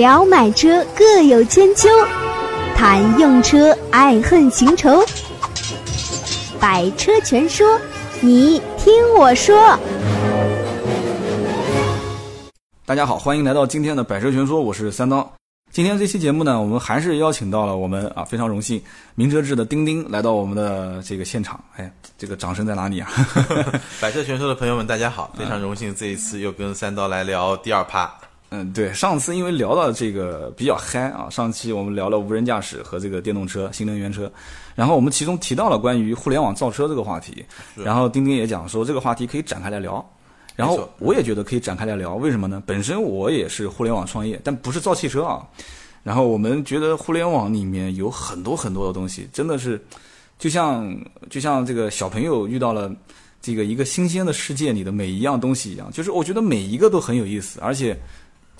聊买车各有千秋，谈用车爱恨情仇。百车全说，你听我说。大家好，欢迎来到今天的百车全说，我是三刀。今天这期节目呢，我们还是邀请到了我们啊非常荣幸名车志的丁丁来到我们的这个现场。哎，这个掌声在哪里啊？百车全说的朋友们，大家好，非常荣幸这一次又跟三刀来聊第二趴。嗯，对，上次因为聊到这个比较嗨啊，上期我们聊了无人驾驶和这个电动车、新能源车，然后我们其中提到了关于互联网造车这个话题，然后丁丁也讲说这个话题可以展开来聊。然后我也觉得可以展开来聊，为什么呢？本身我也是互联网创业，但不是造汽车啊。然后我们觉得互联网里面有很多很多的东西，真的是就像就像这个小朋友遇到了这个一个新鲜的世界里的每一样东西一样，就是我觉得每一个都很有意思，而且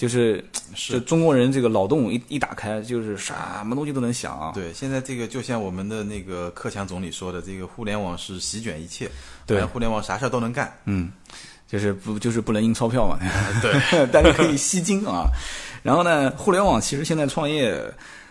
就是是中国人这个脑洞一一打开，就是什么东西都能想啊。对，现在这个就像我们的那个克强总理说的，这个互联网是席卷一切，对，互联网啥事儿都能干。嗯。就是不就是不能印钞票嘛？对，但是可以吸金啊。然后呢，互联网其实现在创业，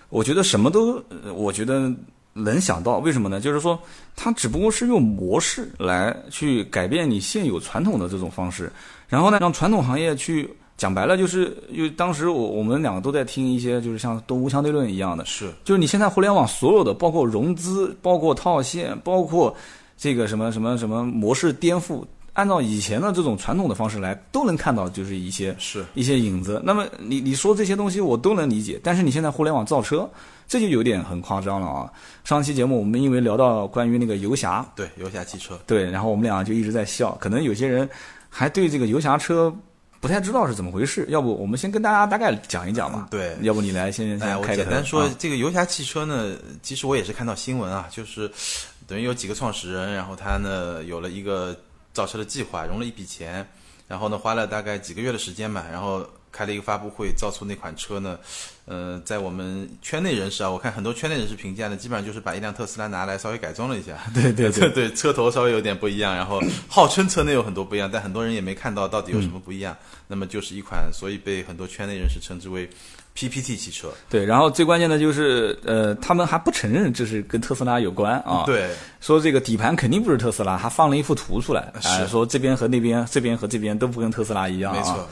我觉得什么都，我觉得能想到。为什么呢？就是说，它只不过是用模式来去改变你现有传统的这种方式，然后呢，让传统行业去讲白了，就是因为当时我我们两个都在听一些，就是像东吴相对论一样的，是，就是你现在互联网所有的，包括融资，包括套现，包括这个什么什么什么模式颠覆。按照以前的这种传统的方式来，都能看到就是一些是一些影子。那么你你说这些东西我都能理解，但是你现在互联网造车，这就有点很夸张了啊！上期节目我们因为聊到关于那个游侠，对游侠汽车，对，然后我们俩就一直在笑。可能有些人还对这个游侠车不太知道是怎么回事，要不我们先跟大家大概讲一讲吧？对，要不你来先先开简单说，这个游侠汽车呢，其实我也是看到新闻啊，就是等于有几个创始人，然后他呢有了一个。造车的计划融了一笔钱，然后呢花了大概几个月的时间吧，然后开了一个发布会，造出那款车呢，呃，在我们圈内人士啊，我看很多圈内人士评价呢，基本上就是把一辆特斯拉拿来稍微改装了一下，对 对对。对，车头稍微有点不一样，然后号称车内有很多不一样，但很多人也没看到到底有什么不一样，那么就是一款，所以被很多圈内人士称之为。PPT 汽车。对，然后最关键的就是，呃，他们还不承认这是跟特斯拉有关啊。对，说这个底盘肯定不是特斯拉，还放了一幅图出来，是。说这边和那边，这边和这边都不跟特斯拉一样啊。没错，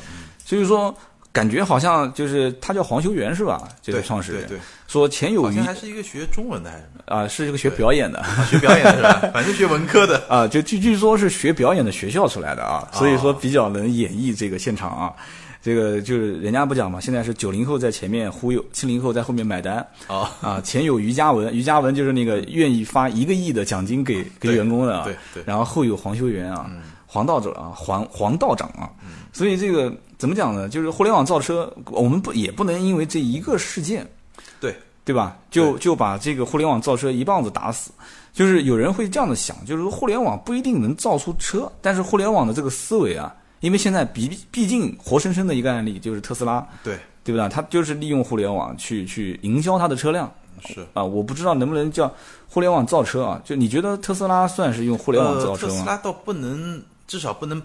所以说感觉好像就是他叫黄修元是吧？这个创始人对，说前有余还是一个学中文的还是什么？啊，是一个学表演的，学表演的是吧？反正学文科的啊，就据据说是学表演的学校出来的啊，所以说比较能演绎这个现场啊。这个就是人家不讲嘛，现在是九零后在前面忽悠，七零后在后面买单。啊啊，前有余嘉文，余嘉文就是那个愿意发一个亿的奖金给给员工的。对对。然后后有黄修元啊，黄道者啊，黄黄道长啊。所以这个怎么讲呢？就是互联网造车，我们不也不能因为这一个事件，对对吧？就就把这个互联网造车一棒子打死。就是有人会这样的想，就是说互联网不一定能造出车，但是互联网的这个思维啊。因为现在毕毕竟活生生的一个案例就是特斯拉，对对不对？它就是利用互联网去去营销它的车辆，是啊，我不知道能不能叫互联网造车啊？就你觉得特斯拉算是用互联网造车吗？特斯拉倒不能，至少不能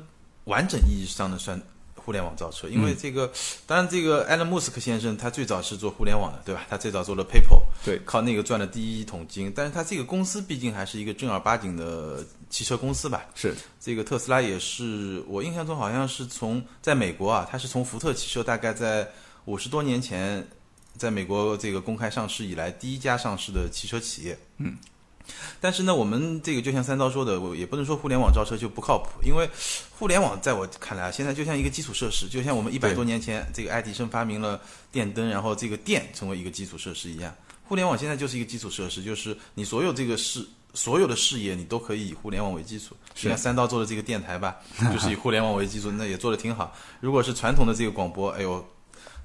完整意义上的算。互联网造车，因为这个，当然这个埃隆·穆斯克先生他最早是做互联网的，对吧？他最早做了 PayPal，对，靠那个赚了第一桶金。但是他这个公司毕竟还是一个正儿八经的汽车公司吧？是。这个特斯拉也是，我印象中好像是从在美国啊，它是从福特汽车大概在五十多年前，在美国这个公开上市以来第一家上市的汽车企业。嗯。但是呢，我们这个就像三刀说的，我也不能说互联网造车就不靠谱，因为互联网在我看来啊，现在就像一个基础设施，就像我们一百多年前这个爱迪生发明了电灯，然后这个电成为一个基础设施一样，互联网现在就是一个基础设施，就是你所有这个事，所有的事业你都可以以互联网为基础。你看三刀做的这个电台吧，就是以互联网为基础，那也做的挺好。如果是传统的这个广播，哎呦。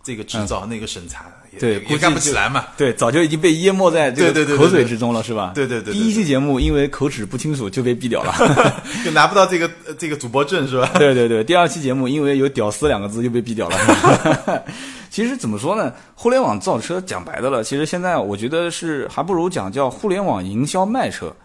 这个制造那个审查，对，也干不起来嘛。对，早就已经被淹没在这个口水之中了，是吧？对对对。第一期节目因为口齿不清楚就被毙掉了，就拿不到这个这个主播证，是吧？对对对。第二期节目因为有“屌丝”两个字就被毙掉了。其实怎么说呢？互联网造车讲白的了，其实现在我觉得是还不如讲叫互联网营销卖车。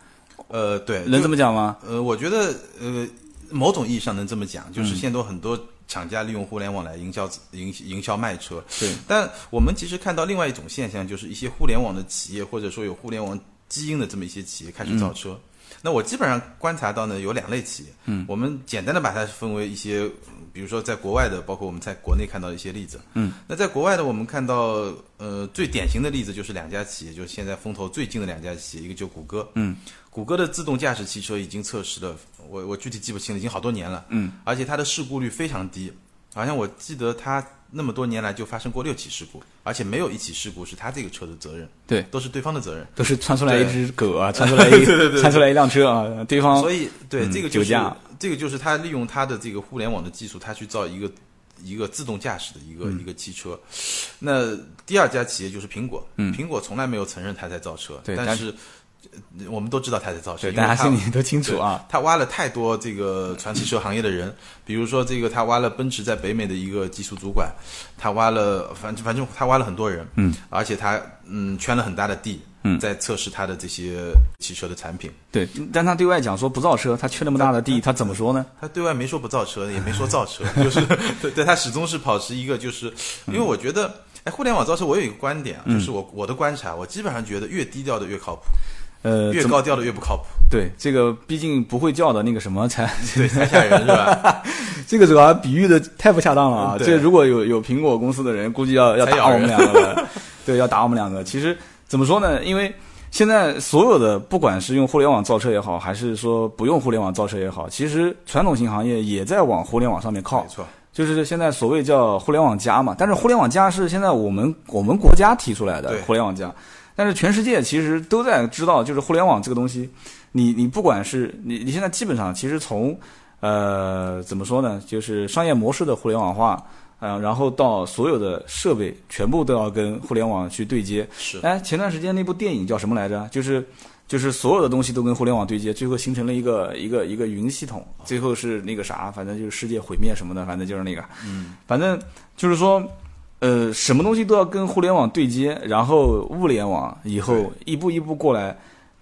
呃，对，能这么讲吗？呃，我觉得呃。某种意义上能这么讲，就是现在很多厂家利用互联网来营销营营销卖车。对，但我们其实看到另外一种现象，就是一些互联网的企业或者说有互联网基因的这么一些企业开始造车。那我基本上观察到呢，有两类企业。嗯，我们简单的把它分为一些，比如说在国外的，包括我们在国内看到一些例子。嗯，那在国外的，我们看到呃最典型的例子就是两家企业，就是现在风头最近的两家企业，一个就谷歌。嗯，谷歌的自动驾驶汽车已经测试了，我我具体记不清了，已经好多年了。嗯，而且它的事故率非常低，好像我记得它那么多年来就发生过六起事故，而且没有一起事故是它这个车的责任，对，都是对方的责任。都是窜出来一只狗啊，窜出来一窜出来一辆车啊，对方所以对、嗯这个就是酒驾这个就是他利用他的这个互联网的技术，他去造一个一个自动驾驶的一个、一个汽车。那第二家企业就是苹果，嗯苹果从来没有承认他在造车，但是。呃我们都知道他在造车，大家心里都清楚啊。他挖了太多这个传奇车行业的人，比如说这个他挖了奔驰在北美的一个技术主管，他挖了反正反正他挖了很多人，嗯，而且他嗯圈了很大的地，嗯在测试他的这些汽车的产品。对，但他对外讲说不造车，他缺那么大的地，他怎么说呢？他对外没说不造车，也没说造车，就是 对对他始终是保持一个，就是因为我觉得，哎，互联网造车，我有一个观点啊，就是我我的观察，我基本上觉得越低调的越靠谱，呃，越高调的越不靠谱，对这个，毕竟不会叫的那个什么才，对，太吓人是吧？这个主要比喻的太不恰当了啊！这如果有有苹果公司的人，估计要要打我们两个了。对，要打我们两个。其实怎么说呢？因为现在所有的，不管是用互联网造车也好，还是说不用互联网造车也好，其实传统型行业也在往互联网上面靠没。错，就是现在所谓叫互联网加嘛，但是互联网加是现在我们我们国家提出来的互联网加，但是全世界其实都在知道，就是互联网这个东西，你你不管是你你现在基本上其实从呃怎么说呢，就是商业模式的互联网化，呃，然后到所有的设备全部都要跟互联网去对接。是哎，前段时间那部电影叫什么来着？就是就是所有的东西都跟互联网对接，最后形成了一个一个一个云系统，最后是那个啥，反正就是世界毁灭什么的，反正就是那个，嗯，反正就是说。呃，什么东西都要跟互联网对接，然后物联网以后一步一步过来。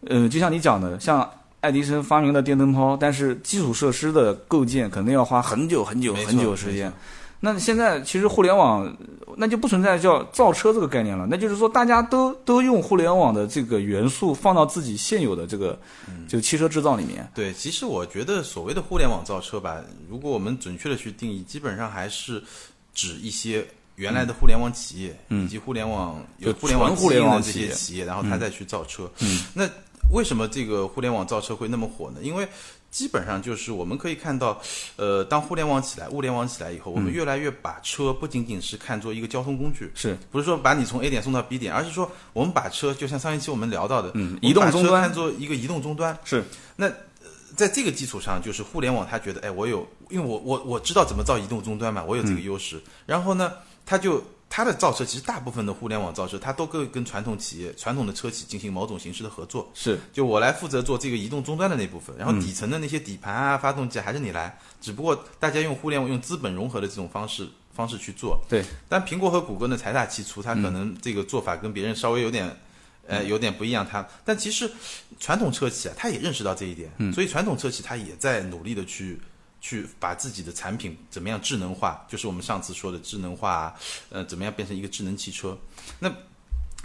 呃，就像你讲的，像爱迪生发明了电灯泡，但是基础设施的构建肯定要花很久很久很久时间。那现在其实互联网那就不存在叫造车这个概念了，那就是说大家都都用互联网的这个元素放到自己现有的这个就汽车制造里面。对，其实我觉得所谓的互联网造车吧，如果我们准确的去定义，基本上还是指一些原来的互联网企业，嗯以及互联网有互联网互联网基因的这些企业，然后他再去造车。嗯，那为什么这个互联网造车会那么火呢？因为基本上就是我们可以看到，呃，当互联网起来、物联网起来以后，我嗯们越来越把车不仅仅是看作一个交通工具，是，不是说把你从 A 点送到 B 点，而是说我们把车就像上一期我们聊到的，嗯移动终端看作一个移动终端。是那，在这个基础上，就是互联网，他觉得，哎，我有，因为我我我知道怎么造移动终端嘛，我有这个优势。然后呢，他就他的造车，其实大部分的互联网造车，它都跟跟传统企业、传统的车企进行某种形式的合作。是，就我来负责做这个移动终端的那部分，然后底层的那些底盘啊、发动机啊还是你来，只不过大家用互联网、用资本融合的这种方式方式去做。对，但苹果和谷歌呢财大气粗，它可能这个做法跟别人稍微有点。呃，有点不一样，它但其实传统车企啊，它也认识到这一点，所以传统车企它也在努力的去去把自己的产品怎么样智能化，就是我们上次说的智能化啊，呃，怎么样变成一个智能汽车。那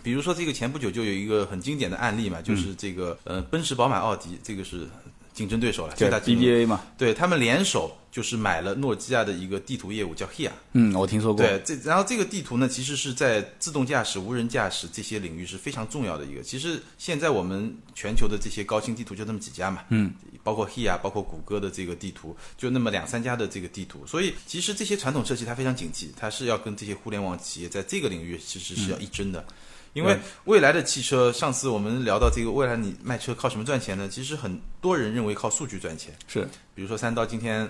比如说这个前不久就有一个很经典的案例嘛，就是这个呃奔驰、宝马、奥迪，这个是竞争对手了，对 BBA 嘛，对他们联手就是买了诺基亚的一个地图业务叫 HERE。嗯，我听说过。对，这然后这个地图呢，其实是在自动驾驶、无人驾驶这些领域是非常重要的一个。其实现在我们全球的这些高清地图就那么几家嘛，嗯，包括 HERE，包括谷歌的这个地图，就那么两三家的这个地图。所以其实这些传统车企它非常景气，它是要跟这些互联网企业在这个领域其实是要一争的。因为未来的汽车，上次我们聊到这个未来你卖车靠什么赚钱呢？其实很多人认为靠数据赚钱。是，比如说三刀今天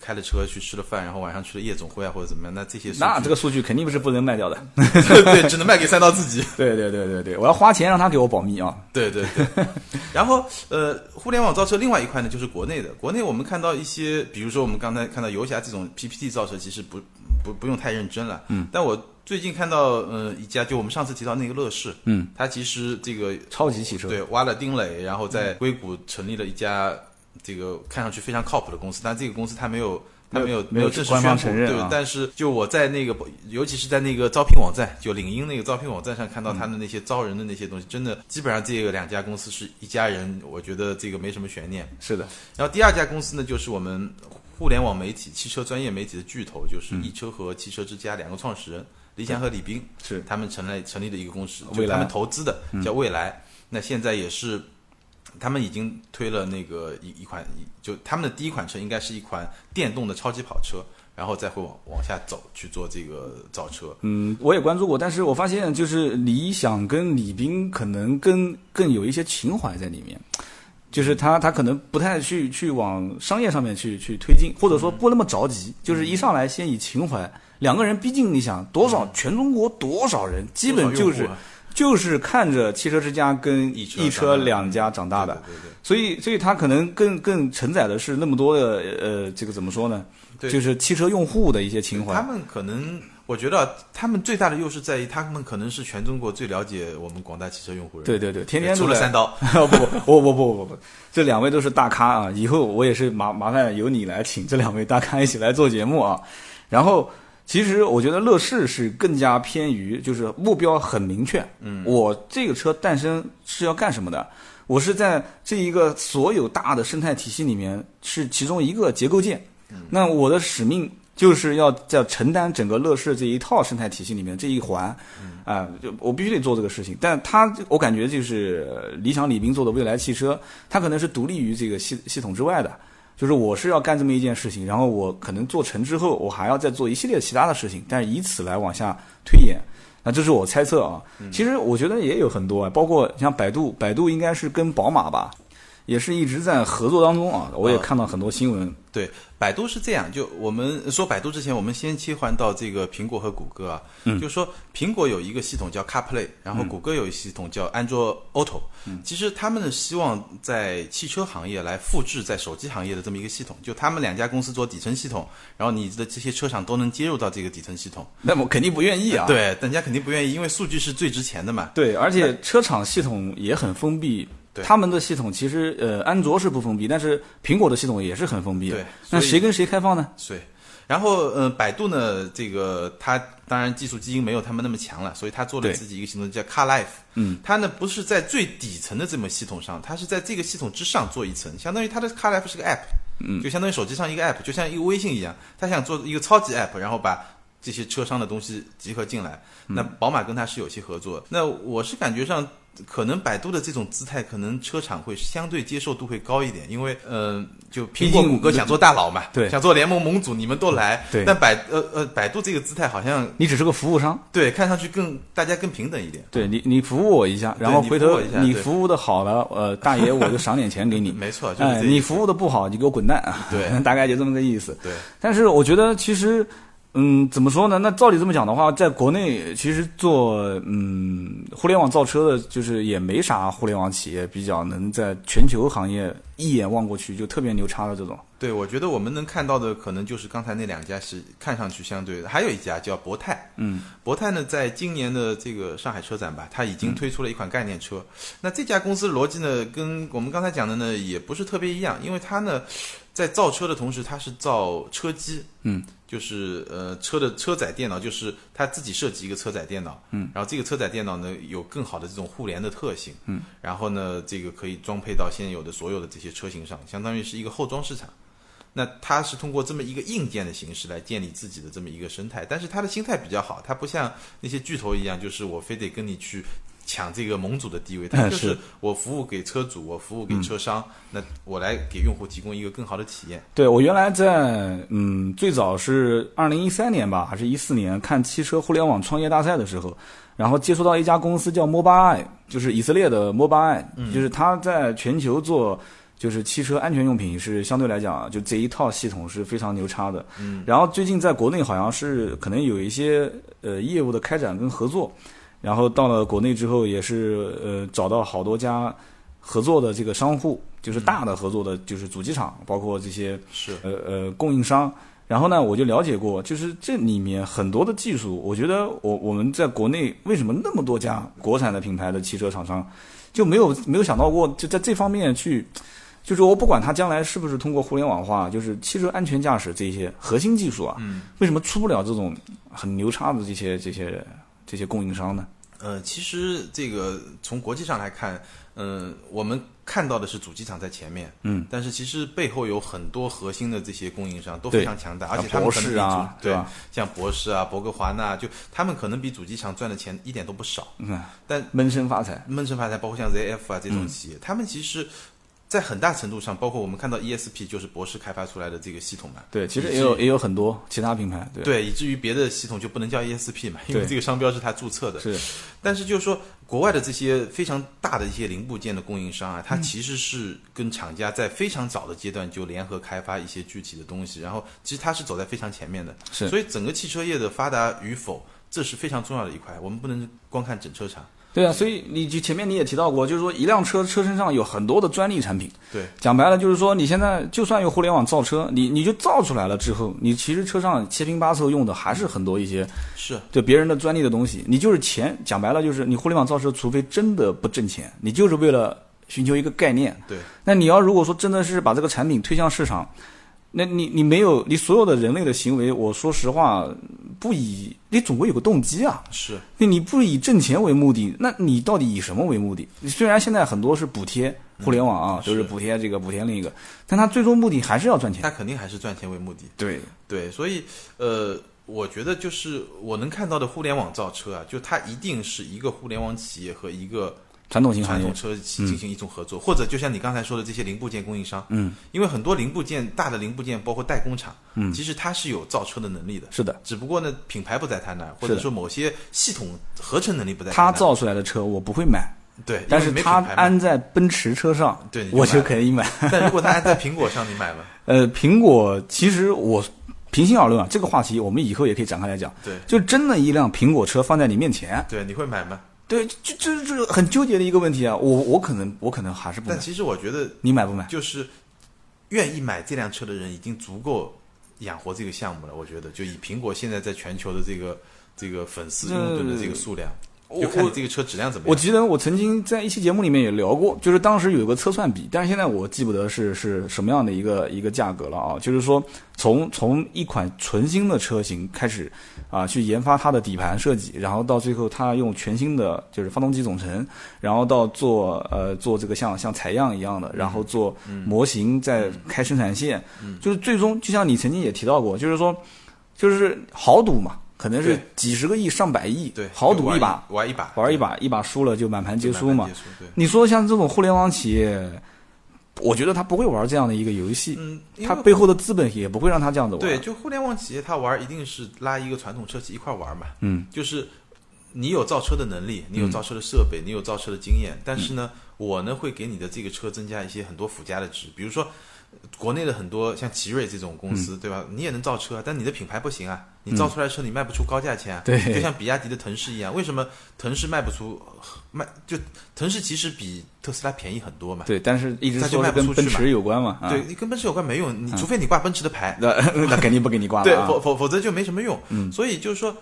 开了车去吃了饭，然后晚上去了夜总会啊或者怎么样，那这些数据那这个数据肯定不是不能卖掉的。对，只能卖给三刀自己。对对对对对，我要花钱让他给我保密啊。对对对。然后呃，互联网造车另外一块呢，就是国内的。国内我们看到一些，比如说我们刚才看到游侠这种 PPT 造车，其实不不不用太认真了。嗯。但我最近看到呃一家，就我们上次提到那个乐视，嗯，它其实这个超级汽车。对挖了丁磊，然后在硅谷成立了一家这个看上去非常靠谱的公司，但这个公司它没有它没有没有有正式官方宣布对承认啊，但是就我在那个，尤其是在那个招聘网站，就领英那个招聘网站上看到他的那些招人的那些东西，真的基本上这个两家公司是一家人，我觉得这个没什么悬念。是的，然后第二家公司呢，就是我们互联网媒体、汽车专业媒体的巨头，就是嗯。易车和汽车之家两个创始人李想和李斌，是。他们成立成立的一个公司，就他们投资的叫未来。那现在也是，他们已经推了那个一一款，一就他们的第一款车应该是一款电动的超级跑车，然后再会往往下走去做这个造车。嗯，我也关注过，但是我发现就是理想跟李斌可能更更有一些情怀在里面，就是他他可能不太去去往商业上面去去推进，或者说不那么着急，就是一上来先以情怀。两个人毕竟你想多少，全中国多少人，基本就是就是看着汽车之家跟易车两家长大的，对对对所以所以他可能更更承载的是那么多的呃这个怎么说呢？对就是汽车用户的一些情怀。他们可能，我觉得啊他们最大的优势在于，他们可能是全中国最了解我们广大汽车用户人。对对对，天天除都在了三刀，不不不不不不不，这两位都是大咖啊！以后我也是麻麻烦由你来请这两位大咖一起来做节目啊。然后，其实我觉得乐视是更加偏于就是目标很明确，嗯，我这个车诞生是要干什么的？我是在这一个所有大的生态体系里面是其中一个结构件，那我的使命就是要在承担整个乐视这一套生态体系里面这一环，啊、就我必须得做这个事情。但他我感觉就是呃理想李斌做的未来汽车，它可能是独立于这个系系统之外的。就是我是要干这么一件事情，然后我可能做成之后，我还要再做一系列其他的事情，但是以此来往下推演。那这是我猜测啊，其实我觉得也有很多啊，包括像百度，百度应该是跟宝马吧，也是一直在合作当中啊。我也看到很多新闻，对，百度是这样，就我们说百度之前，我们先切换到这个苹果和谷歌啊，嗯就是说苹果有一个系统叫 CarPlay，然后谷歌有一系统叫安卓 Auto，、嗯其实他们呢希望在汽车行业来复制在手机行业的这么一个系统，就他们两家公司做底层系统，然后你的这些车厂都能接入到这个底层系统。那么肯定不愿意啊。对，人家肯定不愿意，因为数据是最值钱的嘛。对，而且车厂系统也很封闭。对他们的系统其实呃，安卓是不封闭，但是苹果的系统也是很封闭的。对那谁跟谁开放呢？对，然后呃，百度呢，这个它当然技术基因没有他们那么强了，所以它做了自己一个系统叫 Car Life。嗯，它呢不是在最底层的这么系统上，它是在这个系统之上做一层，相当于它的 Car Life 是个 App，嗯，就相当于手机上一个 App，就像一个微信一样，它想做一个超级 App，然后把这些车商的东西集合进来。那宝马跟它是有些合作，那我是感觉上。可能百度的这种姿态，可能车厂会相对接受度会高一点，因为呃，就苹果、谷歌想做大佬嘛，对想做联盟盟主，你们都来，对但百呃呃，百度这个姿态好像你只是个服务商，对看上去更大家更平等一点。对你你服务我一下，然后回头你服务的好了，呃，大爷我就赏点钱给你。没错，就是哎，你服务的不好，你给我滚蛋啊！对 大概就这么个意思。对但是我觉得其实，嗯，怎么说呢？那照理这么讲的话，在国内其实做嗯互联网造车的，就是也没啥互联网企业比较能在全球行业一眼望过去就特别牛叉的这种。对，我觉得我们能看到的可能就是刚才那两家是看上去相对的，还有一家叫博泰。嗯，博泰呢，在今年的这个上海车展吧，它已经推出了一款概念车。那这家公司逻辑呢，跟我们刚才讲的呢也不是特别一样，因为它呢在造车的同时，它是造车机。嗯，就是呃车的车载电脑，就是它自己设计一个车载电脑。嗯，然后这个车载电脑呢有更好的这种互联的特性。嗯，然后呢这个可以装配到现有的所有的这些车型上，相当于是一个后装市场。那它是通过这么一个硬件的形式来建立自己的这么一个生态，但是它的心态比较好，它不像那些巨头一样，就是我非得跟你去抢这个盟主的地位，它就是是我服务给车主，我服务给车商，那我来给用户提供一个更好的体验。对我原来在嗯最早是二零一三年吧，还是一四年看汽车互联网创业大赛的时候，然后接触到一家公司叫 Mobileye，就是以色列的 Mobileye，、就是他在全球做。就是汽车安全用品是相对来讲，就这一套系统是非常牛叉的。嗯，然后最近在国内好像是可能有一些呃业务的开展跟合作，然后到了国内之后也是呃找到好多家合作的这个商户，就是大的合作的，就是主机厂，包括这些是呃呃供应商。然后呢，我就了解过，就是这里面很多的技术，我觉得我我们在国内为什么那么多家国产的品牌的汽车厂商就没有没有想到过，就在这方面去就是我不管它将来是不是通过互联网化，就是汽车安全驾驶这些核心技术啊，嗯，为什么出不了这种很牛叉的这些这些这些供应商呢？呃，其实这个从国际上来看，嗯、我们看到的是主机厂在前面，嗯，但是其实背后有很多核心的这些供应商都非常强大，而且他们可能比主对像博士啊、博格华纳，就他们可能比主机厂赚的钱一点都不少，嗯，但闷声发财。闷声发财，包括像 ZF 啊这嗯种企业，他们其实。在很大程度上，包括我们看到 ESP 就是博士开发出来的这个系统嘛，对，其实也有也有很多其他品牌，对对，以至于别的系统就不能叫 ESP 嘛，因为这个商标是他注册的。是但是就是说，国外的这些非常大的一些零部件的供应商啊，嗯它其实是跟厂家在非常早的阶段就联合开发一些具体的东西，然后其实它是走在非常前面的。是所以整个汽车业的发达与否，这是非常重要的一块，我们不能光看整车厂。对啊，所以你就前面你也提到过，就是说一辆车车身上有很多的专利产品。对，讲白了就是说，你现在就算用互联网造车，你你就造出来了之后，你其实车上七拼八凑用的还是很多一些是对别人的专利的东西。你就是钱，讲白了就是你互联网造车，除非真的不挣钱，你就是为了寻求一个概念。对，那你要如果说真的是把这个产品推向市场，那你你没有你所有的人类的行为，我说实话，不以你总归有个动机啊。是，那你不以挣钱为目的，那你到底以什么为目的？你虽然现在很多是补贴互联网啊，是都是补贴这个补贴另一个，但它最终目的还是要赚钱。它肯定还是赚钱为目的。对，对，所以呃，我觉得就是我能看到的互联网造车啊，就它一定是一个互联网企业和一个传统型传统，车企进行一种合作，或者就像你刚才说的这些零部件供应商，嗯，因为很多零部件大的零部件包括代工厂，嗯。其实它是有造车的能力的，是的，只不过呢品牌不在它那儿，或者说某些系统合成能力不在他那儿，造出来的车我不会买，对，但是他因为没品牌嘛。安在奔驰车上，对就我就买可以买。但如果它安在苹果上，你买吗？呃，苹果其实我平心而论啊，这个话题我们以后也可以展开来讲。对。就真的一辆苹果车放在你面前，对，你会买吗？对，就这这很纠结的一个问题啊。我我可能我可能还是不买但，其实我觉得你买不买？就是愿意买这辆车的人已经足够养活这个项目了。我觉得，就以苹果现在在全球的这个这个粉丝拥趸的这个数量，我就看你这个车质量怎么样。我记得我曾经在一期节目里面也聊过，就是当时有个测算比，但是现在我记不得是是什么样的一个一个价格了啊。就是说从从一款纯新的车型开始啊，去研发它的底盘设计，然后到最后它用全新的就是发动机总成，然后到做呃做这个像像采样一样的，然后做模型，再开生产线，就是最终就像你曾经也提到过，就是说就是豪赌嘛。可能是几十个亿、上百亿，对，豪赌一把，玩一把，玩一把，一把输了就满盘皆输嘛。你说像这种互联网企业，我觉得他不会玩这样的一个游戏，嗯，他背后的资本也不会让他这样子玩。对，就互联网企业他玩一定是拉一个传统车企一块玩嘛，嗯，就是你有造车的能力，你有造车的设备，你有造车的经验，但是呢，我呢会给你的这个车增加一些很多附加的值，比如说。国内的很多像奇瑞这种公司，嗯对吧？你也能造车啊，但你的品牌不行啊，你造出来的车你卖不出高价钱啊。对就像比亚迪的腾势一样，为什么腾势卖不出卖？就腾势其实比特斯拉便宜很多嘛。对，但是一直说跟卖不出去嘛奔驰有关嘛。啊对，，你跟奔驰有关没用，你除非你挂奔驰的牌，那 那肯定不给你挂对，了啊。否否否则就没什么用。嗯所以就是说，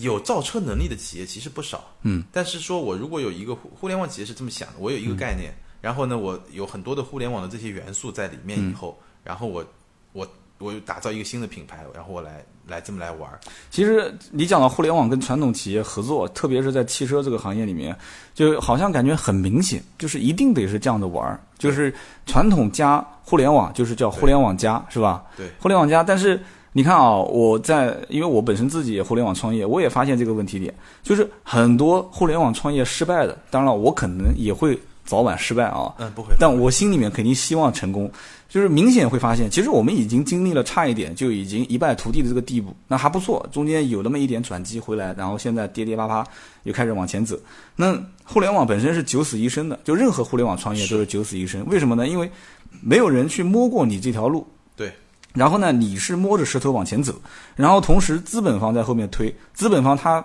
有造车能力的企业其实不少。嗯，但是说我如果有一个互互联网企业是这么想的，我有一个概念，然后呢，我有很多的互联网的这些元素在里面以后，然后我我我打造一个新的品牌，然后我来来这么来玩儿。其实你讲到互联网跟传统企业合作，特别是在汽车这个行业里面，就好像感觉很明显，就是一定得是这样的玩儿，就是传统加互联网，就是叫互联网加，是吧？对，互联网加，但是你看啊，我在因为我本身自己也互联网创业，我也发现这个问题点，就是很多互联网创业失败的，当然了，我可能也会早晚失败啊，嗯，不会。但我心里面肯定希望成功，就是明显会发现，其实我们已经经历了差一点就已经一败涂地的这个地步，那还不错，中间有那么一点转机回来，然后现在跌跌啪啪又开始往前走。那互联网本身是九死一生的，就任何互联网创业都是九死一生，为什么呢？因为没有人去摸过你这条路，对，然后呢，你是摸着石头往前走，然后同时资本方在后面推，资本方他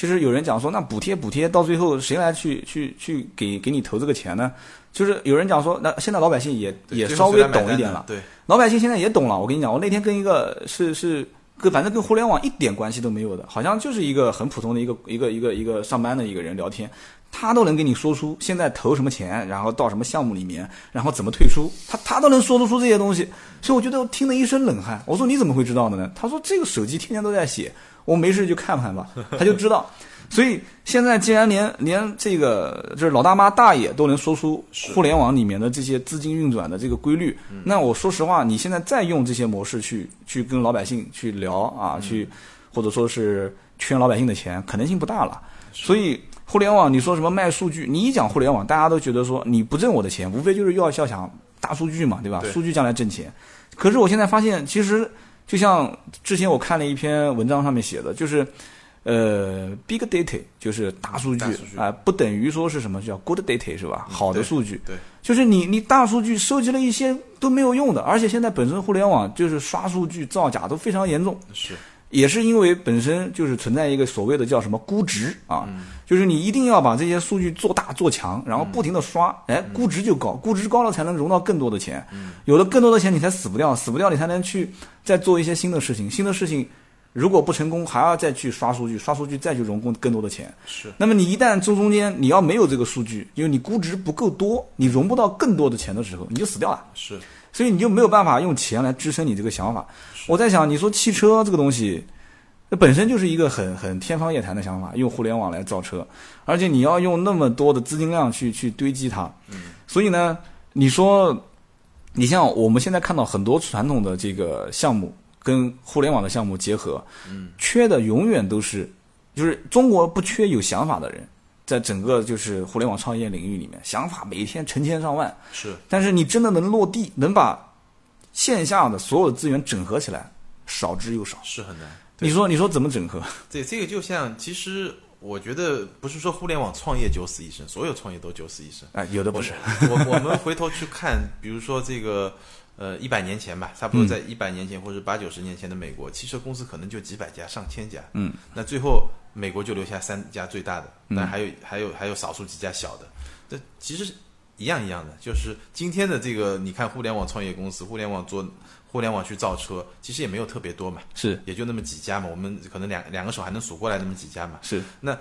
其实有人讲说，那补贴补贴到最后谁来去去去给给你投这个钱呢？就是有人讲说，那现在老百姓也也稍微懂一点了，对，老百姓现在也懂了。我跟你讲，我那天跟一个是是跟反正跟互联网一点关系都没有的，好像就是一个很普通的一个 一个一个一个上班的一个人聊天，他都能给你说出现在投什么钱，然后到什么项目里面，然后怎么退出，他他都能说得出这些东西，所以我觉得我听了一身冷汗。我说你怎么会知道的呢？他说这个手机天天都在写，我没事就看看吧，他就知道。所以现在既然连连这个就是老大妈大爷都能说出互联网里面的这些资金运转的这个规律，那我说实话，你现在再用这些模式去去跟老百姓去聊啊，去或者说是圈老百姓的钱，可能性不大了。所以互联网你说什么卖数据，你一讲互联网，大家都觉得说你不挣我的钱，无非就是要要想大数据嘛，对吧？数据将来挣钱。可是我现在发现，其实就像之前我看了一篇文章上面写的，就是。呃，big data 就是大数据啊、不等于说是什么叫 good data 是吧？好的数据，对，就是你你大数据收集了一些都没有用的，而且现在本身互联网就是刷数据造假都非常严重，是也是因为本身就是存在一个所谓的叫什么估值啊，嗯就是你一定要把这些数据做大做强，然后不停的刷，嗯。哎，估值就高，估值高了才能融到更多的钱，有了更多的钱你才死不掉，死不掉你才能去再做一些新的事情，新的事情如果不成功还要再去刷数据，刷数据再去融更更多的钱，是。那么你一旦中中间你要没有这个数据，因为你估值不够多，你融不到更多的钱的时候，你就死掉了。是。所以你就没有办法用钱来支撑你这个想法。我在想，你说汽车这个东西，那本身就是一个很很天方夜谭的想法，用互联网来造车，而且你要用那么多的资金量去去堆积它。所以呢，你说，你像我们现在看到很多传统的这个项目跟互联网的项目结合，缺的永远都是，就是中国不缺有想法的人。在整个就是互联网创业领域里面，想法每天成千上万，是但是你真的能落地，能把线下的所有的资源整合起来，少之又少。是很难。对你说，你说怎么整合？对，这个就像，其实我觉得不是说互联网创业九死一生，所有创业都九死一生。哎，有的不是。我我们回头去看，比如说这个呃一百年前吧，差不多在一百年前或者八九十年前的美国，汽车公司可能就几百家、上千家。嗯，那最后美国就留下三家最大的，但还有还有还有少数几家小的。这其实一样一样的，就是今天的这个，你看互联网创业公司，互联网做互联网去造车，其实也没有特别多嘛，是。也就那么几家嘛，我们可能两两个手还能数过来那么几家嘛。是，那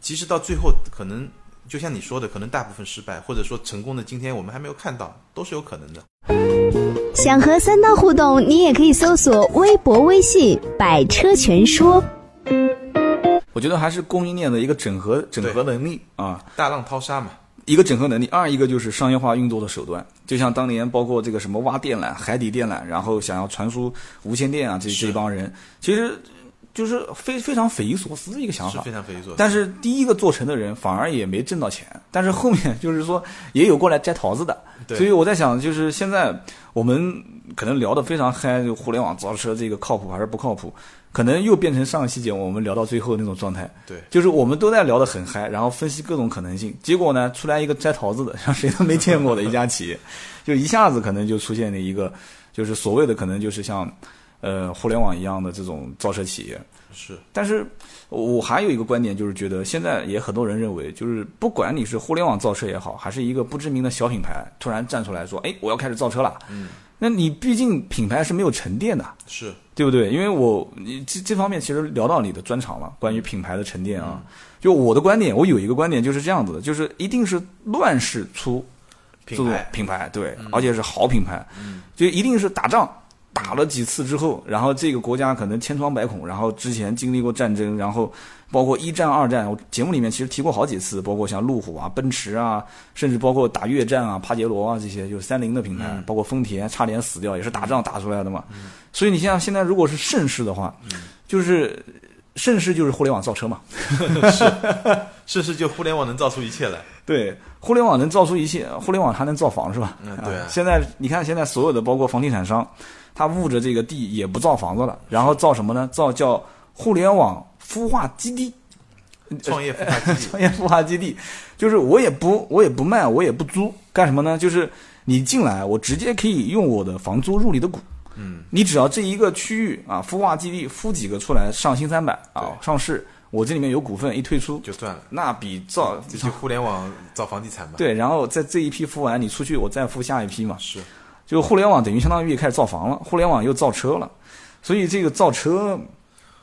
其实到最后，可能就像你说的，可能大部分失败，或者说成功的，今天我们还没有看到，都是有可能的。想和三刀互动，你也可以搜索微博、微信“百车全说。我觉得还是供应链的一个整合整合能力啊，大浪淘沙嘛，一个整合能力，二一个就是商业化运作的手段。就像当年包括这个什么挖电缆、海底电缆，然后想要传输无线电啊，这是这帮人，其实就是非非常匪夷所思的一个想法。是非常匪夷所思。但是第一个做成的人反而也没挣到钱，但是后面就是说也有过来摘桃子的，所以我在想，就是现在我们可能聊得非常嗨，就互联网造车这个靠谱还是不靠谱，可能又变成上一期节目我们聊到最后那种状态，对，就是我们都在聊得很嗨，然后分析各种可能性，结果呢出来一个摘桃子的，像谁都没见过的一家企业，就一下子可能就出现了一个，就是所谓的可能就是像，呃，互联网一样的这种造车企业，是。但是我还有一个观点，就是觉得现在也很多人认为，就是不管你是互联网造车也好，还是一个不知名的小品牌突然站出来说，哎，我要开始造车了，嗯，那你毕竟品牌是没有沉淀的，是对不对？因为我你这这方面其实聊到你的专长了，关于品牌的沉淀啊。就我的观点，我有一个观点就是这样子的，就是一定是乱世出品牌，品牌，对，而且是好品牌，就一定是打仗。打了几次之后，然后这个国家可能千疮百孔，然后之前经历过战争，然后包括一战、二战，我节目里面其实提过好几次，包括像路虎啊、奔驰啊，甚至包括打越战啊、帕杰罗啊这些，就是三菱的品牌，包括丰田差点死掉，也是打仗打出来的嘛。所以你像现在如果是盛世的话，就是盛世就是互联网造车嘛，是。是就互联网能造出一切来，对，互联网能造出一切，互联网还能造房是吧？嗯对啊。现在你看，现在所有的包括房地产商，他捂着这个地也不造房子了，然后造什么呢？造叫互联网孵化基地。创业孵化基地 创业孵化基地，就是我也不我也不卖，我也不租，干什么呢？就是你进来，我直接可以用我的房租入你的股。嗯，你只要这一个区域啊，孵化基地孵几个出来上新三板啊，上市，我这里面有股份一退出，就赚了。那比造这就互联网造房地产嘛，对，然后在这一批孵完，你出去我再孵下一批嘛。是就互联网等于相当于开始造房了，互联网又造车了，所以这个造车，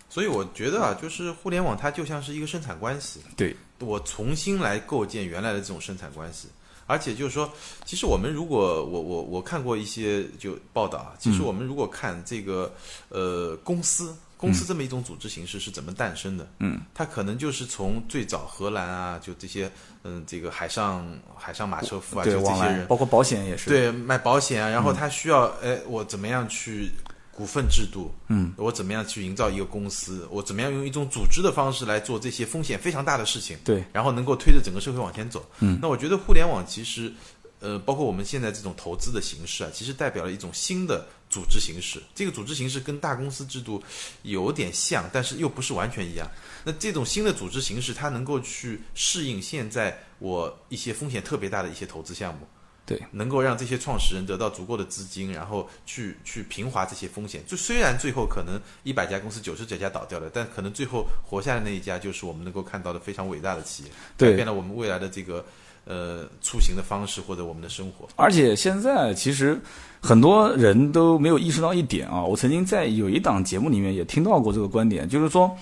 所以我觉得啊，就是互联网它就像是一个生产关系，对。我重新来构建原来的这种生产关系。而且就是说，其实我们如果我我我看过一些就报道啊，其实我们如果看这个呃公司公司这么一种组织形式是怎么诞生的，嗯，它可能就是从最早荷兰啊，就这些嗯这个海上海上马车夫啊，就这些人包括保险也是，对卖保险啊，然后他需要哎我怎么样去股份制度，嗯，我怎么样去营造一个公司，我怎么样用一种组织的方式来做这些风险非常大的事情，对，然后能够推着整个社会往前走。嗯，那我觉得互联网其实，呃，包括我们现在这种投资的形式啊，其实代表了一种新的组织形式。这个组织形式跟大公司制度有点像，但是又不是完全一样。那这种新的组织形式，它能够去适应现在我一些风险特别大的一些投资项目。对，能够让这些创始人得到足够的资金，然后去去平滑这些风险。就虽然最后可能一百家公司九十九家倒掉了，但可能最后活下来那一家就是我们能够看到的非常伟大的企业，改变了我们未来的这个呃出行的方式或者我们的生活。而且现在其实很多人都没有意识到一点啊，我曾经在有一档节目里面也听到过这个观点，就是说，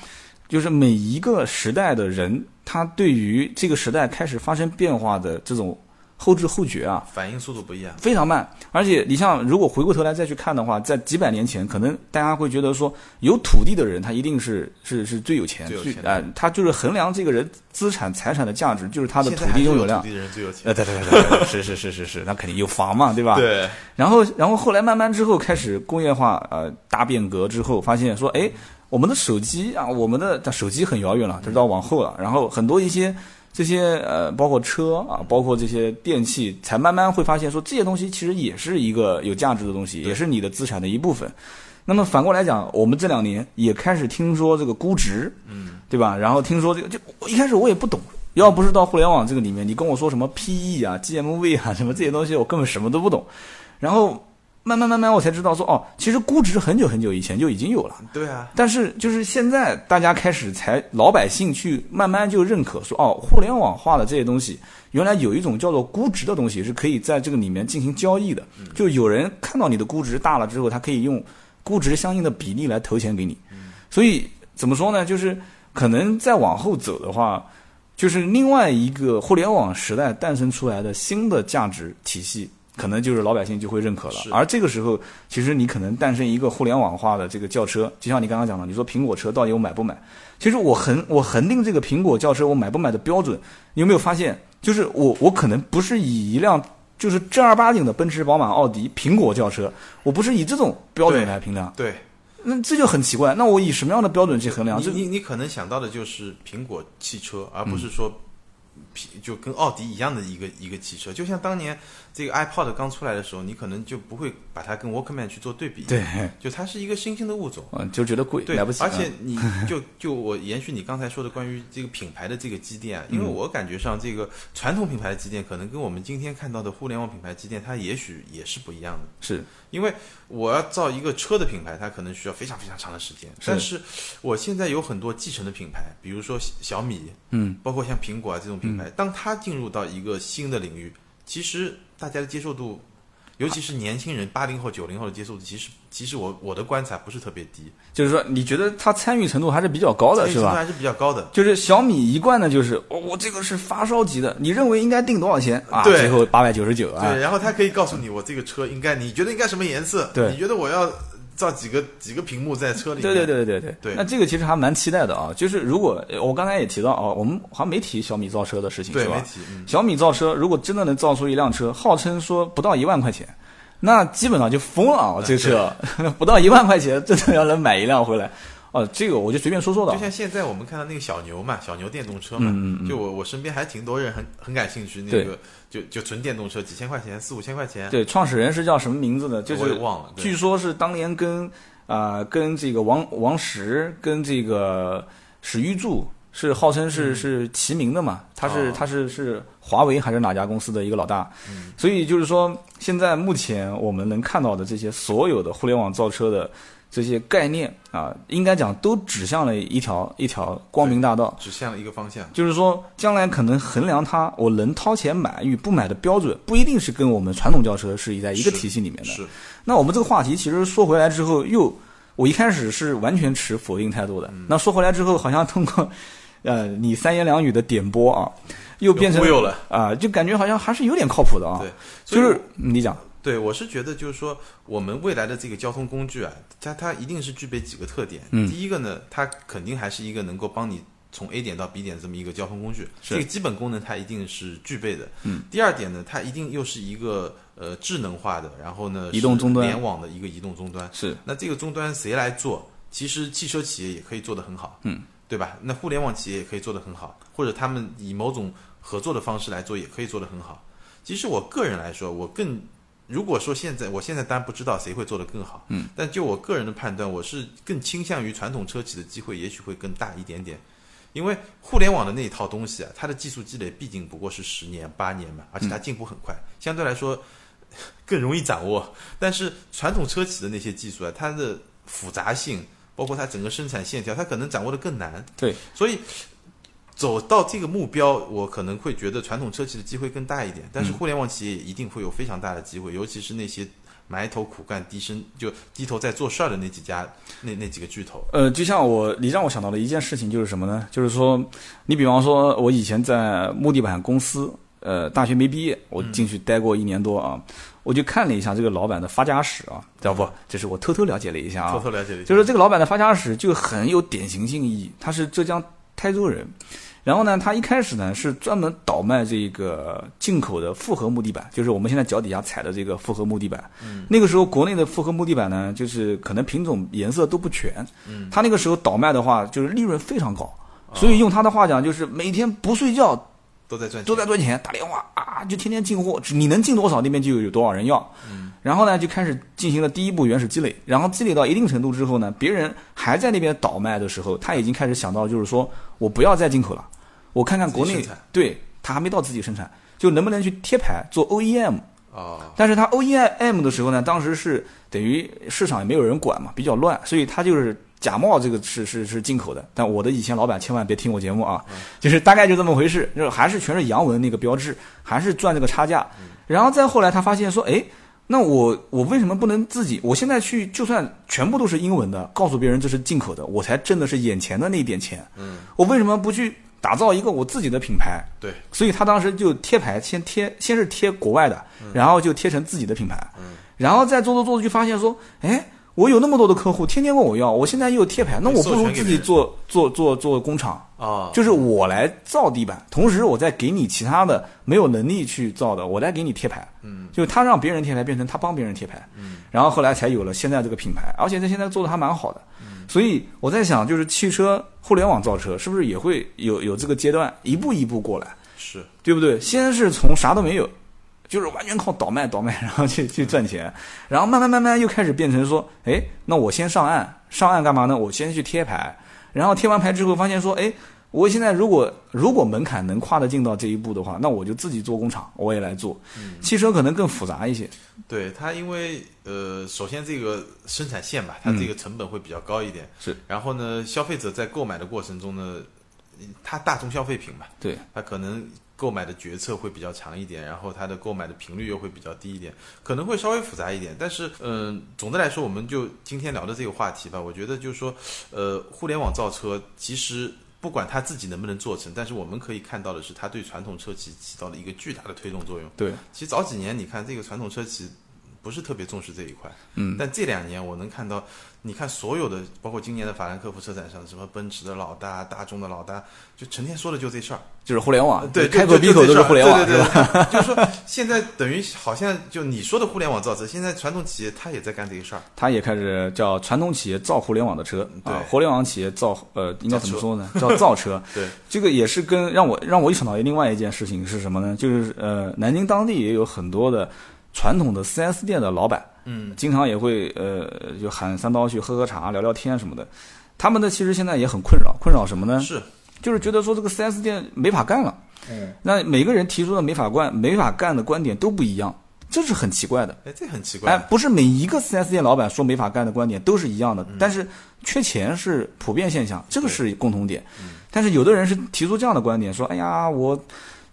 就是每一个时代的人，他对于这个时代开始发生变化的这种后知后觉啊，反应速度不一样，非常慢。而且你像如果回过头来再去看的话，在几百年前，可能大家会觉得说，有土地的人他一定是是是最有钱，最有钱的哎、他就是衡量这个人资产财产的价值，就是他的土地拥有量土。地的人最有钱。呃，对对对是是是是是，那肯定有房嘛，对吧？对，然后，然后后来慢慢之后开始工业化，呃，大变革之后，发现说，哎，我们的手机啊，我们的手机很遥远了，这是到往后了。然后很多一些这些呃，包括车啊，包括这些电器，才慢慢会发现说，这些东西其实也是一个有价值的东西，也是你的资产的一部分。那么反过来讲，我们这两年也开始听说这个估值，嗯，对吧？然后听说这个，就我一开始我也不懂，要不是到互联网这个里面，你跟我说什么 PE 啊、GMV 啊什么这些东西，我根本什么都不懂。然后慢慢慢慢，我才知道说，哦，其实估值很久很久以前就已经有了。对啊，但是就是现在大家开始才老百姓去慢慢就认可说，哦，互联网化的这些东西，原来有一种叫做估值的东西是可以在这个里面进行交易的。就有人看到你的估值大了之后，他可以用估值相应的比例来投钱给你。所以怎么说呢？就是可能再往后走的话，就是另外一个互联网时代诞生出来的新的价值体系。可能就是老百姓就会认可了，而这个时候，其实你可能诞生一个互联网化的这个轿车，就像你刚刚讲的，你说苹果车到底我买不买？其实我恒我恒定这个苹果轿车我买不买的标准，你有没有发现？就是我我可能不是以一辆就是正儿八经的奔驰、宝马、奥迪苹果轿车，我不是以这种标准来评量，对，那这就很奇怪。那我以什么样的标准去衡量？你你你可能想到的就是苹果汽车，而嗯不是说。苹就跟奥迪一样的一个一个汽车，就像当年这个 iPod 刚出来的时候，你可能就不会把它跟 Walkman 去做对比，对，就它是一个新兴的物种，嗯，就觉得贵，对，买不起。而且你 就就我延续你刚才说的关于这个品牌的这个积淀啊，因为我感觉上这个传统品牌的积淀可能跟我们今天看到的互联网品牌积淀，它也许也是不一样的。是因为我要造一个车的品牌，它可能需要非常非常长的时间。但是我现在有很多继承的品牌，比如说小米，嗯，包括像苹果啊这种品牌，当他进入到一个新的领域，其实大家的接受度，尤其是年轻人八零后、九零后的接受度，其实其实我我的观察不是特别低，就是说，你觉得他参与程度还是比较高的，是吧？参与程度还是比较高的。就是小米一贯的就是，哦，我这个是发烧级的，你认为应该定多少钱啊？对最后八百九十九啊对，。然后他可以告诉你，我这个车应该，你觉得应该什么颜色？对你觉得我要造几个几个屏幕在车里面？对对对对对对那这个其实还蛮期待的啊。就是如果呃我刚才也提到啊，我们好像没提小米造车的事情，是吧？小米造车如果真的能造出一辆车，号称说不到一万块钱，那基本上就疯了啊！这车 不到一万块钱，真的要能买一辆回来，哦，这个我就随便说说的。啊。就像现在我们看到那个小牛嘛，小牛电动车嘛，就我我身边还挺多人很很感兴趣，那个就就纯电动车，几千块钱，四五千块钱，对，创始人是叫什么名字呢？就是我也忘了，据说是当年跟啊、呃跟这个王王石跟这个史玉柱是号称是、是齐名的嘛，他是、哦。他是是华为还是哪家公司的一个老大，嗯。所以就是说现在目前我们能看到的这些所有的互联网造车的这些概念啊，应该讲都指向了一条一条光明大道。指向了一个方向。就是说，将来可能衡量它我能掏钱买与不买的标准，不一定是跟我们传统轿车是在一个体系里面的。是，那我们这个话题其实说回来之后，又我一开始是完全持否定态度的。嗯那说回来之后，好像通过呃你三言两语的点拨啊，又变成忽悠了啊，就感觉好像还是有点靠谱的啊。对，就是你讲，对，我是觉得就是说，我们未来的这个交通工具啊，它它一定是具备几个特点。嗯第一个呢，它肯定还是一个能够帮你从 A 点到 B 点这么一个交通工具，这个基本功能它一定是具备的。嗯。第二点呢，它一定又是一个呃智能化的，然后呢，移动终端联网的一个移动终端。是那这个终端谁来做？其实汽车企业也可以做得很好，嗯，对吧？那互联网企业也可以做得很好，或者他们以某种合作的方式来做，也可以做得很好。其实我个人来说，我更如果说现在，我现在当然不知道谁会做得更好，嗯，但就我个人的判断，我是更倾向于传统车企的机会也许会更大一点点。因为互联网的那一套东西啊，它的技术积累毕竟不过是十年八年嘛，而且它进步很快，相对来说更容易掌握。但是传统车企的那些技术啊，它的复杂性，包括它整个生产线条，它可能掌握的更难。对，所以走到这个目标，我可能会觉得传统车企的机会更大一点，但是互联网企业也一定会有非常大的机会，尤其是那些埋头苦干、低声就低头在做事儿的那几家、那那几个巨头。呃，就像我，你让我想到了一件事情，就是什么呢？就是说，你比方说，我以前在木地板公司，呃，大学没毕业，我进去待过一年多啊，我就看了一下这个老板的发家史啊，知道不？这是我偷偷了解了一下啊，偷偷了解了一下，就是这个老板的发家史就很有典型性意义。他是浙江台州人，然后呢，他一开始呢是专门倒卖这个进口的复合木地板，就是我们现在脚底下踩的这个复合木地板。嗯，那个时候国内的复合木地板呢，就是可能品种颜色都不全。嗯，他那个时候倒卖的话，就是利润非常高，所以用他的话讲，就是每天不睡觉都在赚钱，都在赚钱，打电话啊，就天天进货，你能进多少，那边就有多少人要。嗯，然后呢，就开始进行了第一步原始积累，然后积累到一定程度之后呢，别人还在那边倒卖的时候，他已经开始想到，就是说我不要再进口了，我看看国内对他还没到自己生产，就能不能去贴牌做 OEM。哦，但是他 OEM 的时候呢，当时是等于市场也没有人管嘛，比较乱，所以他就是假冒这个是是是进口的。但我的以前老板千万别听我节目啊，就是大概就这么回事，就是还是全是洋文那个标志，还是赚这个差价。然后再后来他发现说，哎，那我我为什么不能自己？我现在去就算全部都是英文的，告诉别人这是进口的，我才挣的是眼前的那一点钱。嗯，我为什么不去打造一个我自己的品牌？对，所以他当时就贴牌，先贴先是贴国外的，然后就贴成自己的品牌，嗯然后再做做做就发现说，哎，我有那么多的客户，天天问我要，我现在又有贴牌，那我不如自己做做做做工厂，哦，就是我来造地板，同时我再给你其他的没有能力去造的，我来给你贴牌，嗯，就他让别人贴牌变成他帮别人贴牌，嗯，然后后来才有了现在这个品牌，而且他现在做的还蛮好的，所以我在想，就是汽车互联网造车是不是也会有有这个阶段，一步一步过来。是，对不对？先是从啥都没有，就是完全靠倒卖倒卖，然后去去赚钱，然后慢慢慢慢又开始变成说，哎，那我先上岸，上岸干嘛呢？我先去贴牌，然后贴完牌之后发现说，哎，我现在如果如果门槛能跨得进到这一步的话，那我就自己做工厂，我也来做。汽车可能更复杂一些，对它，因为呃，首先这个生产线吧，它这个成本会比较高一点，是。然后呢，消费者在购买的过程中呢，它大众消费品嘛，对，它可能购买的决策会比较长一点，然后它的购买的频率又会比较低一点，可能会稍微复杂一点。但是，嗯、总的来说，我们就今天聊的这个话题吧，我觉得就是说，呃，互联网造车其实。不管他自己能不能做成，但是我们可以看到的是，它对传统车企起到了一个巨大的推动作用。对，其实早几年，你看这个传统车企不是特别重视这一块，嗯，但这两年我能看到，你看所有的，包括今年的法兰克福车展上，什么奔驰的老大、大众的老大，就成天说的就这事儿。就是互联网，对，开口闭口都是互联网，对对？对对，就是说现在等于好像就你说的互联网造车，现在传统企业它也在干这个事儿。他也开始叫传统企业造互联网的车对啊，互联网企业造呃，应该怎么说呢？叫造车。对，这个也是跟让我让我一想到另外一件事情是什么呢？就是呃，南京当地也有很多的传统的 4S 店的老板，嗯，经常也会呃就喊三刀去喝喝茶、聊聊天什么的。他们呢，其实现在也很困扰，困扰什么呢？是，就是觉得说这个四 S 店没法干了。嗯，那每个人提出的没法干、没法干的观点都不一样，这是很奇怪的。哎，这很奇怪哎。，不是每一个四 S 店老板说没法干的观点都是一样的，嗯但是缺钱是普遍现象，这个是共同点。但是有的人是提出这样的观点，说：“哎呀，我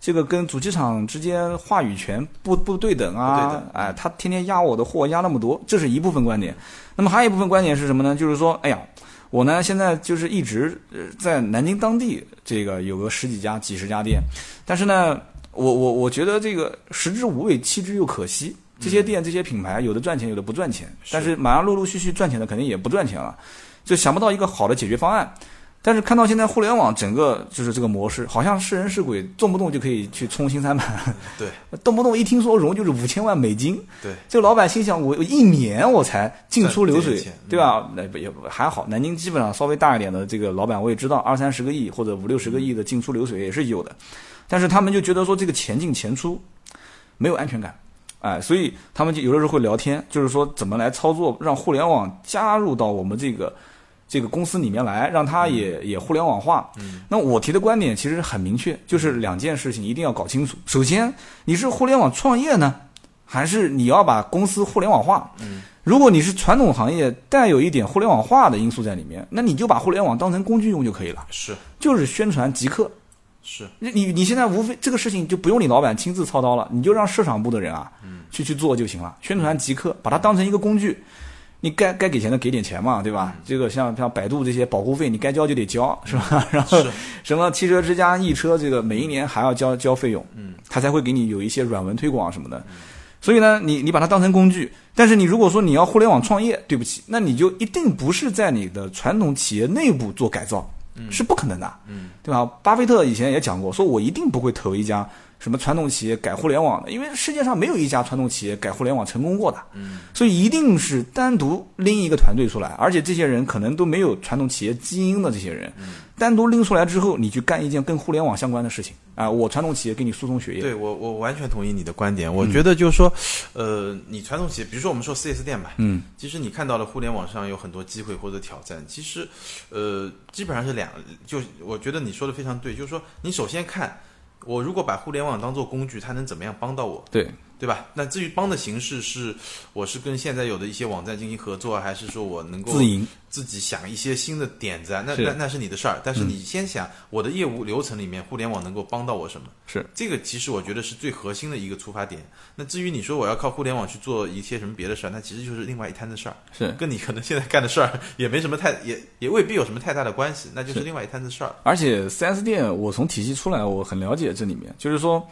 这个跟主机厂之间话语权不不对等不啊哎，他天天压我的货压那么多，这是一部分观点。那么还有一部分观点是什么呢？就是说，哎呀，我呢现在就是一直呃在南京当地这个有个十几家、几十家店，但是呢，我我我觉得这个食之无味，弃之又可惜。这些店、这些品牌，有的赚钱，有的不赚钱，但是马上陆陆续续赚钱的肯定也不赚钱了，就想不到一个好的解决方案。但是看到现在互联网整个就是这个模式，好像是人是鬼，动不动就可以去冲新三板，对。动不动一听说融就是五千万美金，对，这个老板心想我我一年我才进出流水对吧？那不也还好，南京基本上稍微大一点的这个老板我也知道，二三十个亿或者五六十个亿的进出流水也是有的，但是他们就觉得说这个钱进钱出没有安全感。哎，所以他们就有的时候会聊天，就是说怎么来操作，让互联网加入到我们这个这个公司里面来，让他也、也互联网化。嗯，那我提的观点其实很明确，就是两件事情一定要搞清楚。首先，你是互联网创业呢，还是你要把公司互联网化？嗯，如果你是传统行业，带有一点互联网化的因素在里面，那你就把互联网当成工具用就可以了，是就是宣传即刻。是，你你你现在无非这个事情就不用你老板亲自操刀了，你就让市场部的人啊，去去做就行了。宣传即刻，把它当成一个工具，你该该给钱的给点钱嘛，对吧？这个像像百度这些保护费，你该交就得交，是吧？然后什么汽车之家、易车，这个每一年还要交交费用，嗯，他才会给你有一些软文推广什么的。所以呢，你你把它当成工具，但是你如果说你要互联网创业，对不起，那你就一定不是在你的传统企业内部做改造，是不可能的。嗯，对吧？巴菲特以前也讲过，说我一定不会投一家什么传统企业改互联网的，因为世界上没有一家传统企业改互联网成功过的。嗯，所以一定是单独拎一个团队出来，而且这些人可能都没有传统企业基因的这些人，单独拎出来之后，你去干一件跟互联网相关的事情啊！我传统企业给你输送血液，对我我完全同意你的观点。我觉得就是说，呃，你传统企业，比如说我们说四 S 店吧，嗯，其实你看到了互联网上有很多机会或者挑战，其实，呃，基本上是两，就我觉得你说的非常对，就是说你首先看，我如果把互联网当做工具，它能怎么样帮到我？对对吧？那至于帮的形式是，我是跟现在有的一些网站进行合作，还是说我能够自营，自己想一些新的点子啊？那那那是你的事儿。但是你先想，我的业务流程里面，互联网能够帮到我什么？是这个其实我觉得是最核心的一个出发点。那至于你说我要靠互联网去做一些什么别的事儿，那其实就是另外一摊子事儿，是。跟你可能现在干的事儿也没什么太也也未必有什么太大的关系，那就是是另外一摊子事儿。而且四 S 店，我从体系出来，我很了解这里面，就是说，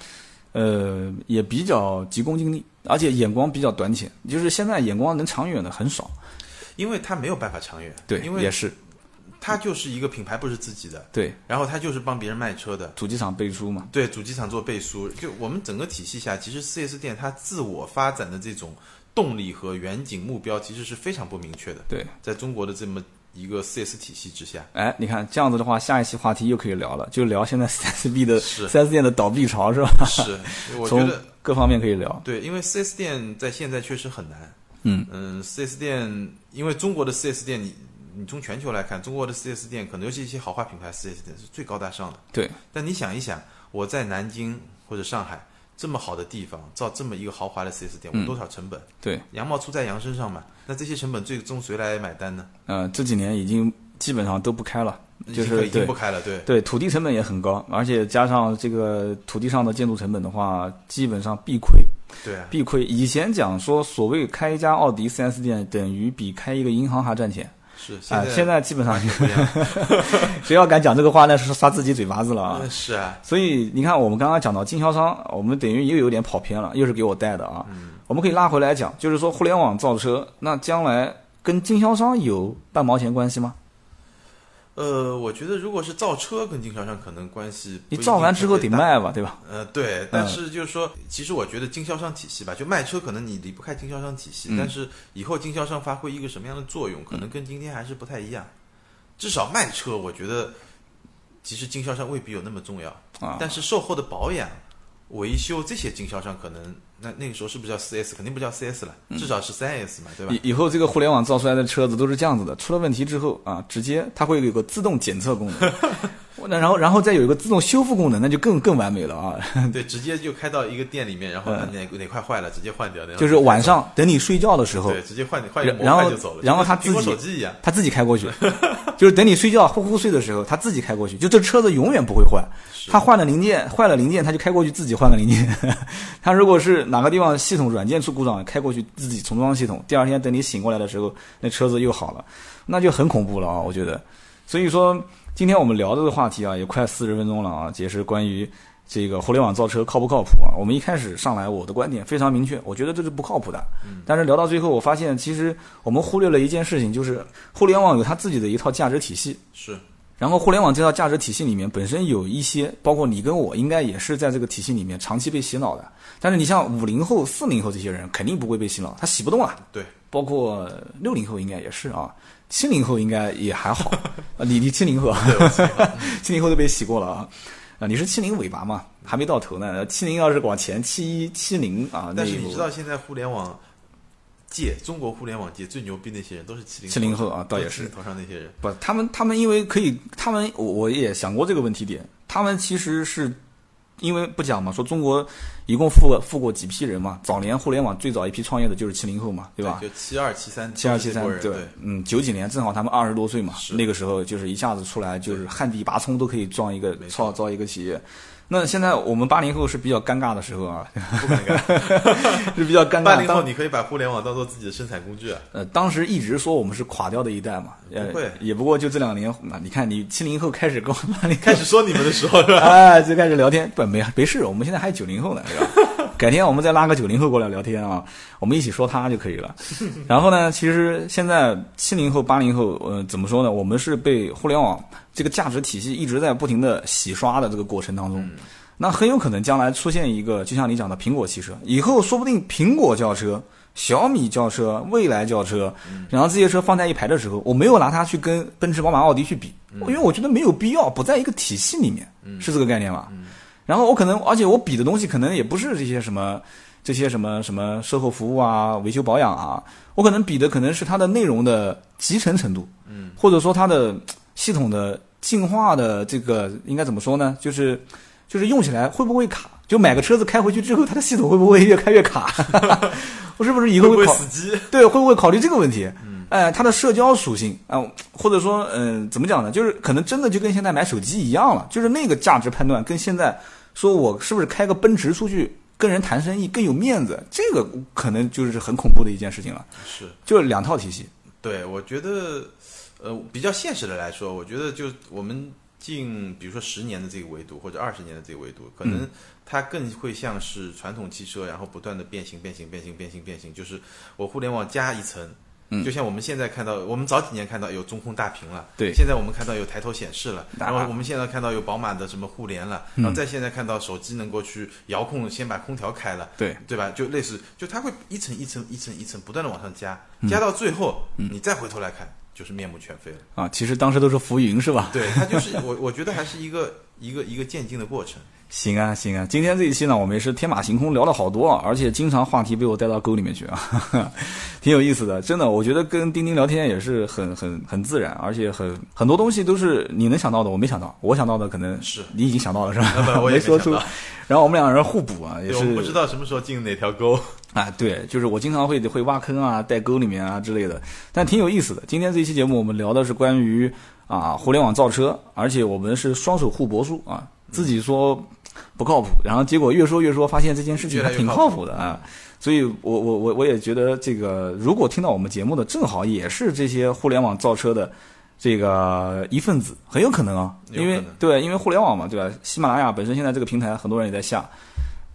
呃，也比较急功近利，而且眼光比较短浅，就是现在眼光能长远的很少。因为他没有办法长远，对，因为也是他就是一个品牌不是自己的，对，然后他就是帮别人卖车的，主机厂背书嘛，对主机厂做背书。就我们整个体系下，其实四 S 店它自我发展的这种动力和远景目标其实是非常不明确的。对。在中国的这么一个 4S 体系之下，哎，你看这样子的话，下一期话题又可以聊了，就聊现在 4S 的是 4S 店的倒闭潮是吧？是我觉 从得各方面可以聊。对，因为 4S 店在现在确实很难。嗯嗯，4S 店，因为中国的 4S 店，你你从全球来看，中国的 4S 店可能尤其一些豪华品牌 4S 店是最高大上的。对，但你想一想，我在南京或者上海这么好的地方造这么一个豪华的 4S 店，我们多少成本？对，羊毛出在羊身上嘛。那这些成本最终谁来买单呢？呃，这几年已经基本上都不开了，就是已经不开了，对。对，土地成本也很高，而且加上这个土地上的建筑成本的话，基本上必亏。对啊，必亏。以前讲说，所谓开一家奥迪 4S 店等于比开一个银行还赚钱是啊、现在现在基本上。谁要敢讲这个话，那是刷自己嘴巴子了啊。嗯是啊，所以你看，我们刚刚讲到经销商，我们等于又有点跑偏了，又是给我带的啊。嗯我们可以拉回来讲，就是说互联网造车，那将来跟经销商有半毛钱关系吗？呃，我觉得如果是造车跟经销商可能关系你造完之后。得卖吧，对吧？呃，对，但是就是说，其实我觉得经销商体系吧，就卖车可能你离不开经销商体系，嗯但是以后经销商发挥一个什么样的作用，可能跟今天还是不太一样。至少卖车，我觉得其实经销商未必有那么重要，啊，但是售后的保养、维修这些经销商可能，那那个时候是不是叫四 S？肯定不叫四 S 了，至少是三 S 嘛，对吧？以以后这个互联网造出来的车子都是这样子的，出了问题之后啊，直接它会有个自动检测功能，那然后然后再有一个自动修复功能，那就更更完美了啊！对，直接就开到一个店里面，然后哪哪块坏了直接换掉，就是晚上等你睡觉的时候，对，直接换换一块就走了，然后他自己手机一样，他自己开过去，就是等你睡觉呼呼睡的时候，他自己开过去，就这车子永远不会坏。他换了零件，坏了零件，他就开过去自己换个零件。他如果是哪个地方系统软件出故障，开过去自己重装系统，第二天等你醒过来的时候，那车子又好了，那就很恐怖了啊！我觉得，所以说今天我们聊这个话题啊，也快四十分钟了啊，也是关于这个互联网造车靠不靠谱啊？我们一开始上来我的观点非常明确，我觉得这是不靠谱的。但是聊到最后，我发现其实我们忽略了一件事情，就是互联网有它自己的一套价值体系。是然后互联网这套价值体系里面本身有一些，包括你跟我，应该也是在这个体系里面长期被洗脑的。但是你像五零后、四零后这些人，肯定不会被洗脑，他洗不动了。对，包括六零后应该也是啊，七零后应该也还好。啊，你你七零后，七零后都被洗过了啊。啊，你是七零尾巴嘛，还没到头呢。七零要是往前，七一、七零啊，但是你知道现在互联网界，中国互联网界最牛逼那些人都是七零七零后啊倒也是头上那些人，不，他们他们因为可以，他们我我也想过这个问题点，他们其实是因为不讲嘛，说中国一共富过富过几批人嘛，早年互联网最早一批创业的就是七零后嘛，对吧？就七二七三七二七三人，对，嗯，九几年正好他们二十多岁嘛，那个时候就是一下子出来就是旱地拔葱都可以撞一个没错造造一个企业。那现在我们八零后是比较尴尬的时候啊，不尴尬。是比较尴尬。八零后你可以把互联网当做自己的生产工具啊，呃，当时一直说我们是垮掉的一代嘛，呃不会，也不过就这两年，那你看你七零后开始跟我们八零开始说你们的时候是吧？哎，就开始聊天，不没没事，我们现在还有九零后呢，是吧？改天我们再拉个九零后过来聊天啊，我们一起说他就可以了。然后呢，其实现在七零后、八零后，呃，怎么说呢？我们是被互联网这个价值体系一直在不停的洗刷的这个过程当中。那很有可能将来出现一个，就像你讲的苹果汽车，以后说不定苹果轿车、小米轿车、蔚来轿车，然后这些车放在一排的时候，我没有拿它去跟奔驰、宝马、奥迪去比，因为我觉得没有必要，不在一个体系里面，是这个概念吧？然后我可能，而且我比的东西可能也不是这些什么。这些什么什么售后服务啊、维修保养啊，我可能比的可能是它的内容的集成程度，嗯，或者说它的系统的进化的这个应该怎么说呢？就是就是用起来会不会卡？就买个车子开回去之后，它的系统会不会越开越卡？我是不是以后会死机？对，会不会考虑这个问题？嗯，哎，它的社交属性啊、或者说，嗯、怎么讲呢？就是可能真的就跟现在买手机一样了，就是那个价值判断跟现在说我是不是开个奔驰出去跟人谈生意更有面子，这个可能就是很恐怖的一件事情了。是，就是两套体系，对，我觉得，呃，比较现实的来说，我觉得就我们近，比如说十年的这个维度，或者二十年的这个维度，可能它更会像是传统汽车，然后不断的变形、变形、变形、变形、变形，就是我互联网加一层。嗯就像我们现在看到，我们早几年看到有中控大屏了，对现在我们看到有抬头显示了，啊然后我们现在看到有宝马的什么互联了，然后再现在看到手机能够去遥控，先把空调开了，对对吧？就类似，就它会一层一层一层一层不断的往上加，加到最后，你再回头来看，就是面目全非了。啊，其实当时都是浮云是吧？对，它就是我，我觉得还是一个一个一个渐进的过程。行啊，行啊，今天这一期呢，我们也是天马行空聊了好多啊，而且经常话题被我带到沟里面去啊，挺有意思的。真的，我觉得跟钉钉聊天也是很很很自然，而且很很多东西都是你能想到的，我没想到，我想到的可能是你已经想到了是吧？不我也没说出。然后我们两个人互补啊，也对，我是不知道什么时候进哪条沟。啊，对，就是我经常会会挖坑啊，带沟里面啊之类的，但挺有意思的。今天这一期节目我们聊的是关于啊互联网造车，而且我们是双手互搏术啊，自己说不靠谱，然后结果越说越说，发现这件事情还挺靠谱的啊。所以我我我我也觉得这个，如果听到我们节目的，正好也是这些互联网造车的这个一份子，很有可能啊，因为对，因为互联网嘛，对吧？喜马拉雅本身现在这个平台很多人也在下，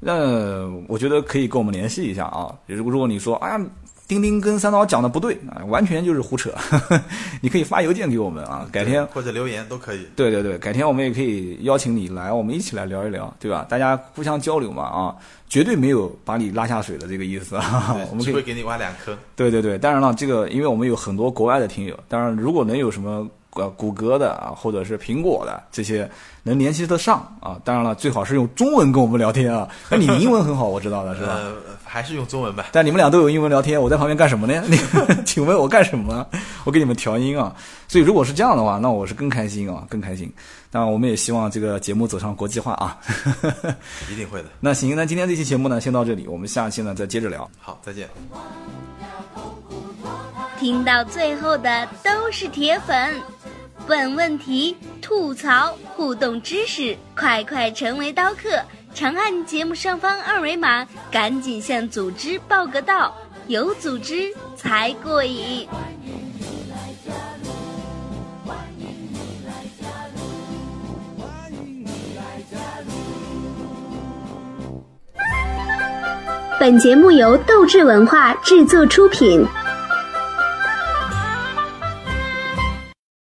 那我觉得可以跟我们联系一下啊。如果如果你说，哎呀，钉钉跟三刀讲的不对啊，完全就是胡扯，你可以发邮件给我们啊。改天，或者留言都可以。对对对，改天我们也可以邀请你来，我们一起来聊一聊，对吧？大家互相交流嘛啊，绝对没有把你拉下水的这个意思 啊。我们只会给你挖两坑。对对对，当然了，这个因为我们有很多国外的听友，当然如果能有什么呃谷歌的啊，或者是苹果的这些能联系得上啊。当然了，最好是用中文跟我们聊天啊。那你英文很好，我知道的是吧？呃，还是用中文吧。但你们俩都有英文聊天，我在旁边干什么呢？你请问我干什么？我给你们调音啊。所以如果是这样的话，那我是更开心啊，更开心。当然，我们也希望这个节目走上国际化啊。一定会的。那行，那今天这期节目呢，先到这里，我们下期呢再接着聊。好，再见。听到最后的都是铁粉，问问题、吐槽、互动知识，快快成为刀客！长按节目上方二维码，赶紧向组织报个到，有组织才过瘾。本节目由斗志文化制作出品。